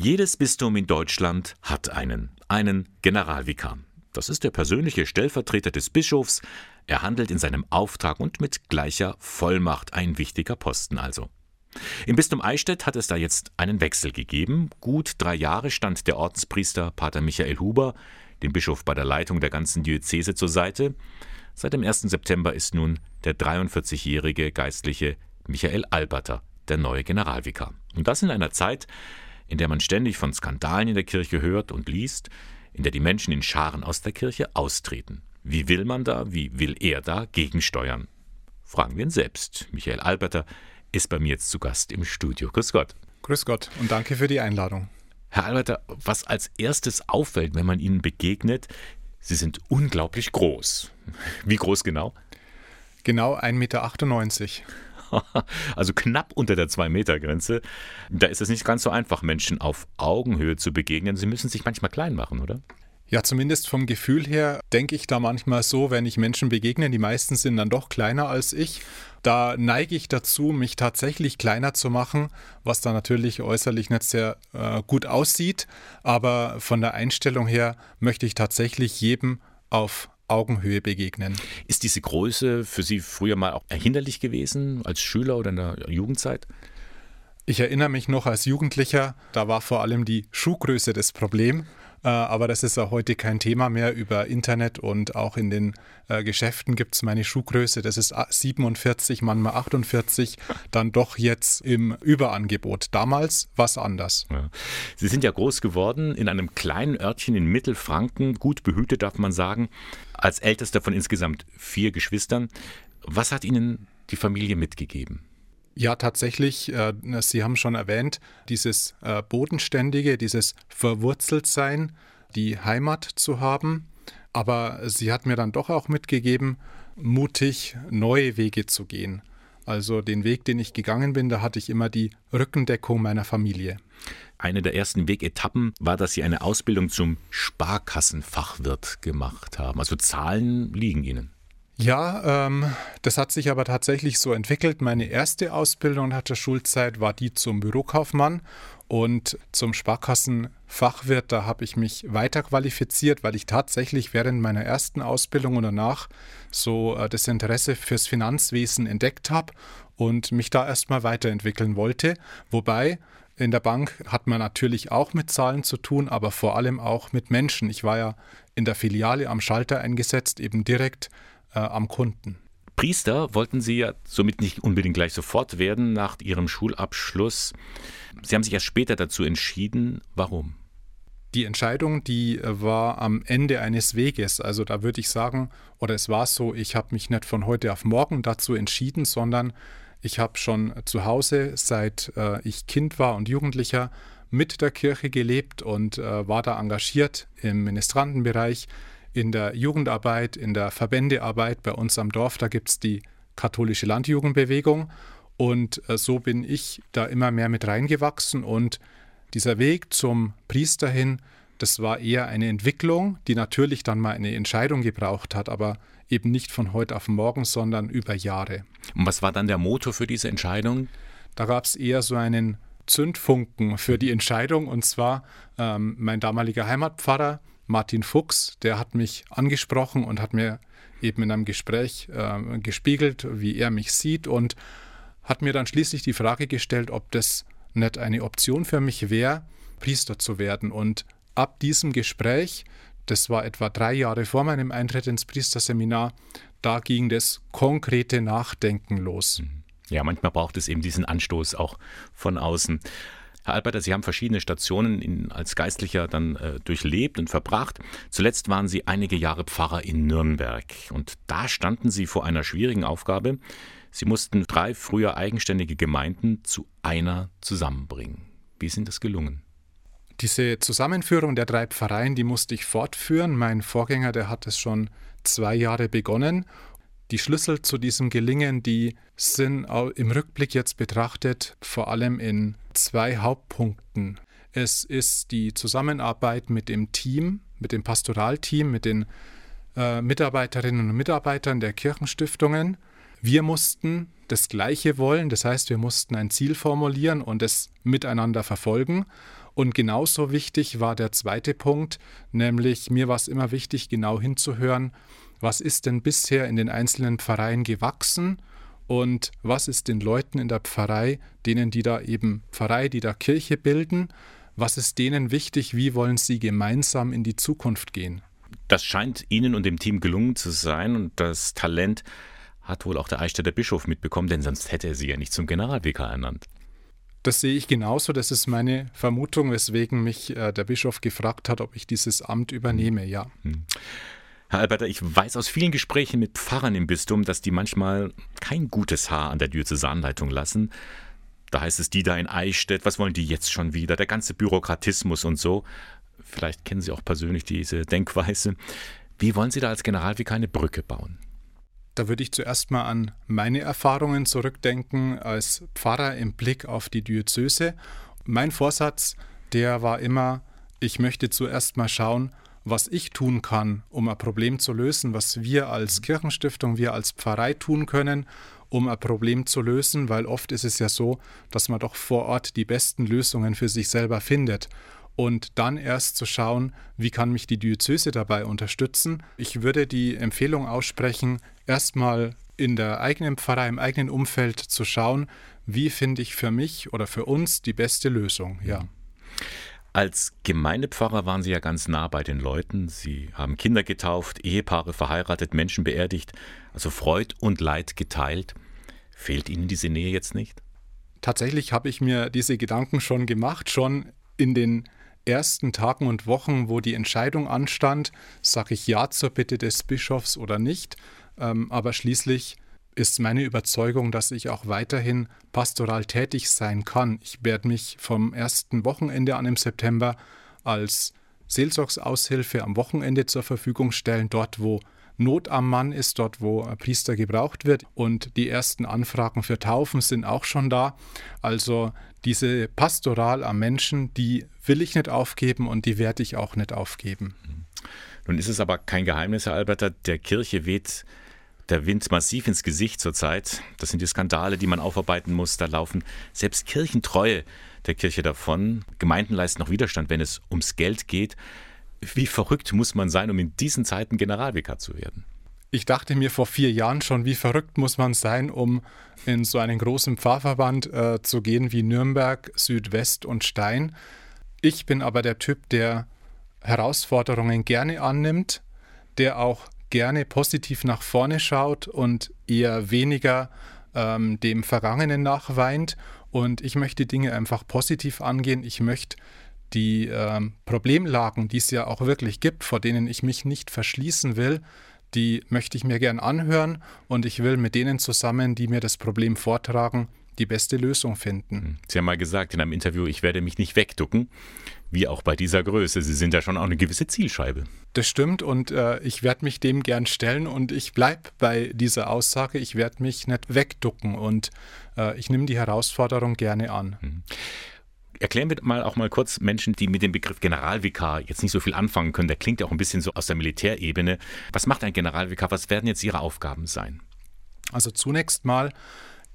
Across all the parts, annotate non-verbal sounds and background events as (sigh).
Jedes Bistum in Deutschland hat einen, einen Generalvikar. Das ist der persönliche Stellvertreter des Bischofs. Er handelt in seinem Auftrag und mit gleicher Vollmacht ein wichtiger Posten also. Im Bistum Eichstätt hat es da jetzt einen Wechsel gegeben. Gut drei Jahre stand der Ordenspriester Pater Michael Huber, dem Bischof bei der Leitung der ganzen Diözese, zur Seite. Seit dem 1. September ist nun der 43-jährige Geistliche Michael Alberter der neue Generalvikar. Und das in einer Zeit, in der man ständig von Skandalen in der Kirche hört und liest, in der die Menschen in Scharen aus der Kirche austreten. Wie will man da, wie will er da gegensteuern? Fragen wir ihn selbst. Michael Alberter ist bei mir jetzt zu Gast im Studio. Grüß Gott. Grüß Gott und danke für die Einladung. Herr Alberter, was als erstes auffällt, wenn man Ihnen begegnet, Sie sind unglaublich groß. Wie groß genau? Genau 1,98 Meter. (laughs) Also knapp unter der 2-Meter-Grenze. Da ist es nicht ganz so einfach, Menschen auf Augenhöhe zu begegnen. Sie müssen sich manchmal klein machen, oder? Ja, zumindest vom Gefühl her denke ich da manchmal so, wenn ich Menschen begegne, die meisten sind dann doch kleiner als ich. Da neige ich dazu, mich tatsächlich kleiner zu machen, was dann natürlich äußerlich nicht sehr äh, gut aussieht. Aber von der Einstellung her möchte ich tatsächlich jedem auf Augenhöhe begegnen. Ist diese Größe für Sie früher mal auch hinderlich gewesen, als Schüler oder in der Jugendzeit? Ich erinnere mich noch als Jugendlicher, da war vor allem die Schuhgröße das Problem. Äh, aber das ist ja heute kein Thema mehr. Über Internet und auch in den äh, Geschäften gibt es meine Schuhgröße. Das ist 47, manchmal 48, dann doch jetzt im Überangebot. Damals war es anders. Ja. Sie sind ja groß geworden in einem kleinen Örtchen in Mittelfranken, gut behütet darf man sagen, als ältester von insgesamt vier Geschwistern. Was hat Ihnen die Familie mitgegeben? Ja, tatsächlich, äh, Sie haben schon erwähnt, dieses äh, Bodenständige, dieses Verwurzeltsein, die Heimat zu haben. Aber sie hat mir dann doch auch mitgegeben, mutig neue Wege zu gehen. Also den Weg, den ich gegangen bin, da hatte ich immer die Rückendeckung meiner Familie. Eine der ersten Wegetappen war, dass Sie eine Ausbildung zum Sparkassenfachwirt gemacht haben. Also Zahlen liegen Ihnen. Ja, ähm, das hat sich aber tatsächlich so entwickelt. Meine erste Ausbildung nach der Schulzeit war die zum Bürokaufmann und zum Sparkassenfachwirt. Da habe ich mich weiter qualifiziert, weil ich tatsächlich während meiner ersten Ausbildung und danach so äh, das Interesse fürs Finanzwesen entdeckt habe und mich da erstmal weiterentwickeln wollte. Wobei in der Bank hat man natürlich auch mit Zahlen zu tun, aber vor allem auch mit Menschen. Ich war ja in der Filiale am Schalter eingesetzt, eben direkt äh, am Kunden. Priester wollten Sie ja somit nicht unbedingt gleich sofort werden nach Ihrem Schulabschluss. Sie haben sich erst später dazu entschieden. Warum? Die Entscheidung, die war am Ende eines Weges. Also da würde ich sagen, oder es war so, ich habe mich nicht von heute auf morgen dazu entschieden, sondern ich habe schon zu Hause, seit äh, ich Kind war und Jugendlicher, mit der Kirche gelebt und äh, war da engagiert im Ministrantenbereich in der Jugendarbeit, in der Verbändearbeit bei uns am Dorf. Da gibt es die katholische Landjugendbewegung und äh, so bin ich da immer mehr mit reingewachsen und dieser Weg zum Priester hin, das war eher eine Entwicklung, die natürlich dann mal eine Entscheidung gebraucht hat, aber eben nicht von heute auf morgen, sondern über Jahre. Und was war dann der Motor für diese Entscheidung? Da gab es eher so einen Zündfunken für die Entscheidung und zwar ähm, mein damaliger Heimatpfarrer, Martin Fuchs, der hat mich angesprochen und hat mir eben in einem Gespräch äh, gespiegelt, wie er mich sieht und hat mir dann schließlich die Frage gestellt, ob das nicht eine Option für mich wäre, Priester zu werden. Und ab diesem Gespräch, das war etwa drei Jahre vor meinem Eintritt ins Priesterseminar, da ging das konkrete Nachdenken los. Mhm. Ja, manchmal braucht es eben diesen Anstoß auch von außen. Herr Alberter, Sie haben verschiedene Stationen in, als Geistlicher dann äh, durchlebt und verbracht. Zuletzt waren Sie einige Jahre Pfarrer in Nürnberg. Und da standen Sie vor einer schwierigen Aufgabe. Sie mussten drei früher eigenständige Gemeinden zu einer zusammenbringen. Wie ist Ihnen das gelungen? Diese Zusammenführung der drei Pfarreien, die musste ich fortführen. Mein Vorgänger, der hat es schon zwei Jahre begonnen die Schlüssel zu diesem Gelingen, die sind im Rückblick jetzt betrachtet vor allem in zwei Hauptpunkten. Es ist die Zusammenarbeit mit dem Team, mit dem Pastoralteam, mit den äh, Mitarbeiterinnen und Mitarbeitern der Kirchenstiftungen. Wir mussten das Gleiche wollen, das heißt, wir mussten ein Ziel formulieren und es miteinander verfolgen. Und genauso wichtig war der zweite Punkt, nämlich mir war es immer wichtig, genau hinzuhören, was ist denn bisher in den einzelnen Pfarreien gewachsen und was ist den Leuten in der Pfarrei, denen die da eben Pfarrei, die da Kirche bilden, was ist denen wichtig, wie wollen sie gemeinsam in die Zukunft gehen. Das scheint Ihnen und dem Team gelungen zu sein und das Talent hat wohl auch der Eichstätter Bischof mitbekommen, denn sonst hätte er Sie ja nicht zum Generalvikar ernannt. Das sehe ich genauso. Das ist meine Vermutung, weswegen mich äh, der Bischof gefragt hat, ob ich dieses Amt übernehme. Ja. Hm. Herr Alberter, ich weiß aus vielen Gesprächen mit Pfarrern im Bistum, dass die manchmal kein gutes Haar an der Diözesanleitung lassen. Da heißt es, die da in Eichstätt, was wollen die jetzt schon wieder? Der ganze Bürokratismus und so. Vielleicht kennen Sie auch persönlich diese Denkweise. Wie wollen Sie da als Generalvikar eine Brücke bauen? Da würde ich zuerst mal an meine Erfahrungen zurückdenken als Pfarrer im Blick auf die Diözese. Mein Vorsatz, der war immer, ich möchte zuerst mal schauen, was ich tun kann, um ein Problem zu lösen, was wir als Kirchenstiftung, wir als Pfarrei tun können, um ein Problem zu lösen, weil oft ist es ja so, dass man doch vor Ort die besten Lösungen für sich selber findet und dann erst zu schauen, wie kann mich die Diözese dabei unterstützen. Ich würde die Empfehlung aussprechen, erstmal in der eigenen Pfarrei, im eigenen Umfeld zu schauen, wie finde ich für mich oder für uns die beste Lösung. Ja. Als Gemeindepfarrer waren Sie ja ganz nah bei den Leuten. Sie haben Kinder getauft, Ehepaare verheiratet, Menschen beerdigt, also Freud und Leid geteilt. Fehlt Ihnen diese Nähe jetzt nicht? Tatsächlich habe ich mir diese Gedanken schon gemacht, schon in den ersten Tagen und Wochen, wo die Entscheidung anstand, sage ich Ja zur Bitte des Bischofs oder nicht. Ähm, aber schließlich ist meine Überzeugung, dass ich auch weiterhin pastoral tätig sein kann. Ich werde mich vom ersten Wochenende an im September als Seelsorgsaushilfe am Wochenende zur Verfügung stellen, dort wo Not am Mann ist, dort wo Priester gebraucht wird. Und die ersten Anfragen für Taufen sind auch schon da. Also diese Pastoral am Menschen, die will ich nicht aufgeben und die werde ich auch nicht aufgeben. Nun ist es aber kein Geheimnis, Herr Alberter, der Kirche weht der Wind massiv ins Gesicht zurzeit. Das sind die Skandale, die man aufarbeiten muss. Da laufen selbst Kirchentreue der Kirche davon. Gemeinden leisten noch Widerstand, wenn es ums Geld geht. Wie verrückt muss man sein, um in diesen Zeiten Generalvikar zu werden? Ich dachte mir vor vier Jahren schon, wie verrückt muss man sein, um in so einen großen Pfarrverband äh, zu gehen wie Nürnberg, Südwest und Stein. Ich bin aber der Typ, der Herausforderungen gerne annimmt, der auch gerne positiv nach vorne schaut und eher weniger ähm, dem Vergangenen nachweint. Und ich möchte Dinge einfach positiv angehen. Ich möchte die ähm, Problemlagen, die es ja auch wirklich gibt, vor denen ich mich nicht verschließen will, die möchte ich mir gern anhören und ich will mit denen zusammen, die mir das Problem vortragen, die beste Lösung finden. Hm. Sie haben mal gesagt in einem Interview, ich werde mich nicht wegducken, wie auch bei dieser Größe. Sie sind ja schon auch eine gewisse Zielscheibe. Das stimmt und äh, ich werde mich dem gern stellen und ich bleibe bei dieser Aussage, ich werde mich nicht wegducken und äh, ich nehme die Herausforderung gerne an. Mhm. Erklären wir mal auch mal kurz Menschen, die mit dem Begriff Generalvikar jetzt nicht so viel anfangen können. Der klingt ja auch ein bisschen so aus der Militärebene. Was macht ein Generalvikar? Was werden jetzt Ihre Aufgaben sein? Also zunächst mal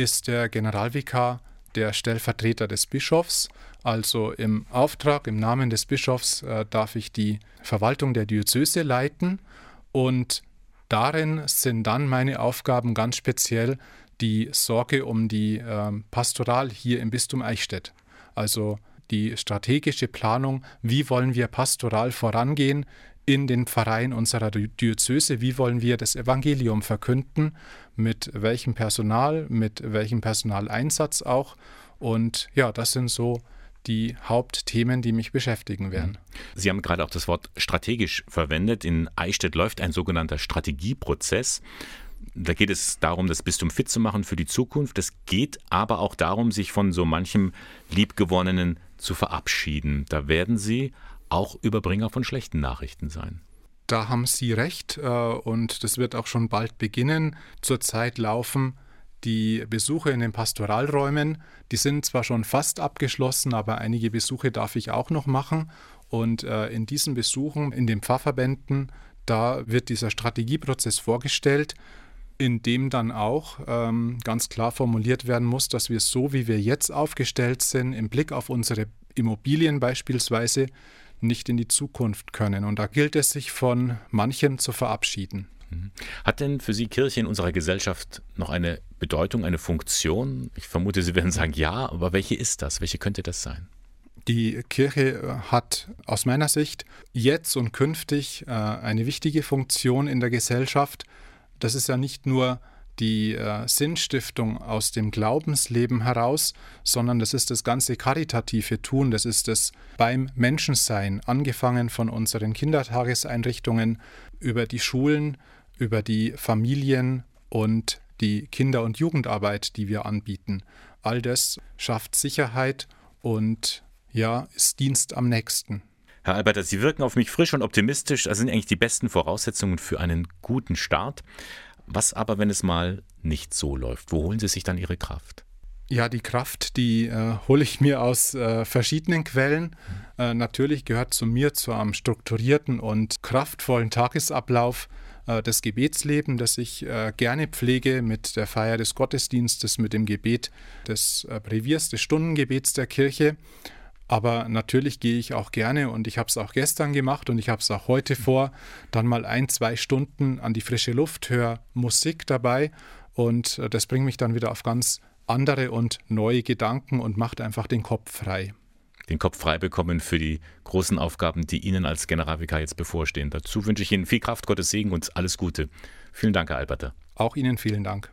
ist der Generalvikar der Stellvertreter des Bischofs. Also im Auftrag, im Namen des Bischofs äh, darf ich die Verwaltung der Diözese leiten und darin sind dann meine Aufgaben ganz speziell die Sorge um die äh, Pastoral hier im Bistum Eichstätt. Also die strategische Planung, wie wollen wir pastoral vorangehen in den Pfarreien unserer Diözese, wie wollen wir das Evangelium verkünden, mit welchem Personal, mit welchem Personaleinsatz auch. Und ja, das sind so die Hauptthemen, die mich beschäftigen werden. Sie haben gerade auch das Wort strategisch verwendet. In Eichstätt läuft ein sogenannter Strategieprozess. Da geht es darum, das Bistum fit zu machen für die Zukunft. Es geht aber auch darum, sich von so manchem Liebgewonnenen zu verabschieden. Da werden Sie auch Überbringer von schlechten Nachrichten sein. Da haben Sie recht äh, und das wird auch schon bald beginnen. Zurzeit laufen die Besuche in den Pastoralräumen. Die sind zwar schon fast abgeschlossen, aber einige Besuche darf ich auch noch machen. Und äh, in diesen Besuchen in den Pfarrverbänden, da wird dieser Strategieprozess vorgestellt in dem dann auch ähm, ganz klar formuliert werden muss, dass wir so, wie wir jetzt aufgestellt sind, im Blick auf unsere Immobilien beispielsweise, nicht in die Zukunft können. Und da gilt es, sich von manchem zu verabschieden. Mhm. Hat denn für Sie Kirche in unserer Gesellschaft noch eine Bedeutung, eine Funktion? Ich vermute, Sie werden sagen ja, aber welche ist das? Welche könnte das sein? Die Kirche äh, hat aus meiner Sicht jetzt und künftig äh, eine wichtige Funktion in der Gesellschaft, das ist ja nicht nur die äh, Sinnstiftung aus dem Glaubensleben heraus, sondern das ist das ganze karitative Tun, das ist das beim Menschensein, angefangen von unseren Kindertageseinrichtungen über die Schulen, über die Familien und die Kinder- und Jugendarbeit, die wir anbieten. All das schafft Sicherheit und ja, ist Dienst am nächsten. Herr Alberter, Sie wirken auf mich frisch und optimistisch. Das sind eigentlich die besten Voraussetzungen für einen guten Start. Was aber, wenn es mal nicht so läuft? Wo holen Sie sich dann Ihre Kraft? Ja, die Kraft, die äh, hole ich mir aus äh, verschiedenen Quellen. Äh, natürlich gehört zu mir zu einem strukturierten und kraftvollen Tagesablauf äh, das Gebetsleben, das ich äh, gerne pflege mit der Feier des Gottesdienstes, mit dem Gebet des äh, Breviers, des Stundengebets der Kirche. Aber natürlich gehe ich auch gerne und ich habe es auch gestern gemacht und ich habe es auch heute vor, dann mal ein, zwei Stunden an die frische Luft, höre Musik dabei und äh, das bringt mich dann wieder auf ganz andere und neue Gedanken und macht einfach den Kopf frei. Den Kopf frei bekommen für die großen Aufgaben, die Ihnen als Generalvikar jetzt bevorstehen. Dazu wünsche ich Ihnen viel Kraft, Gottes Segen und alles Gute. Vielen Dank, Herr Alberter. Auch Ihnen vielen Dank.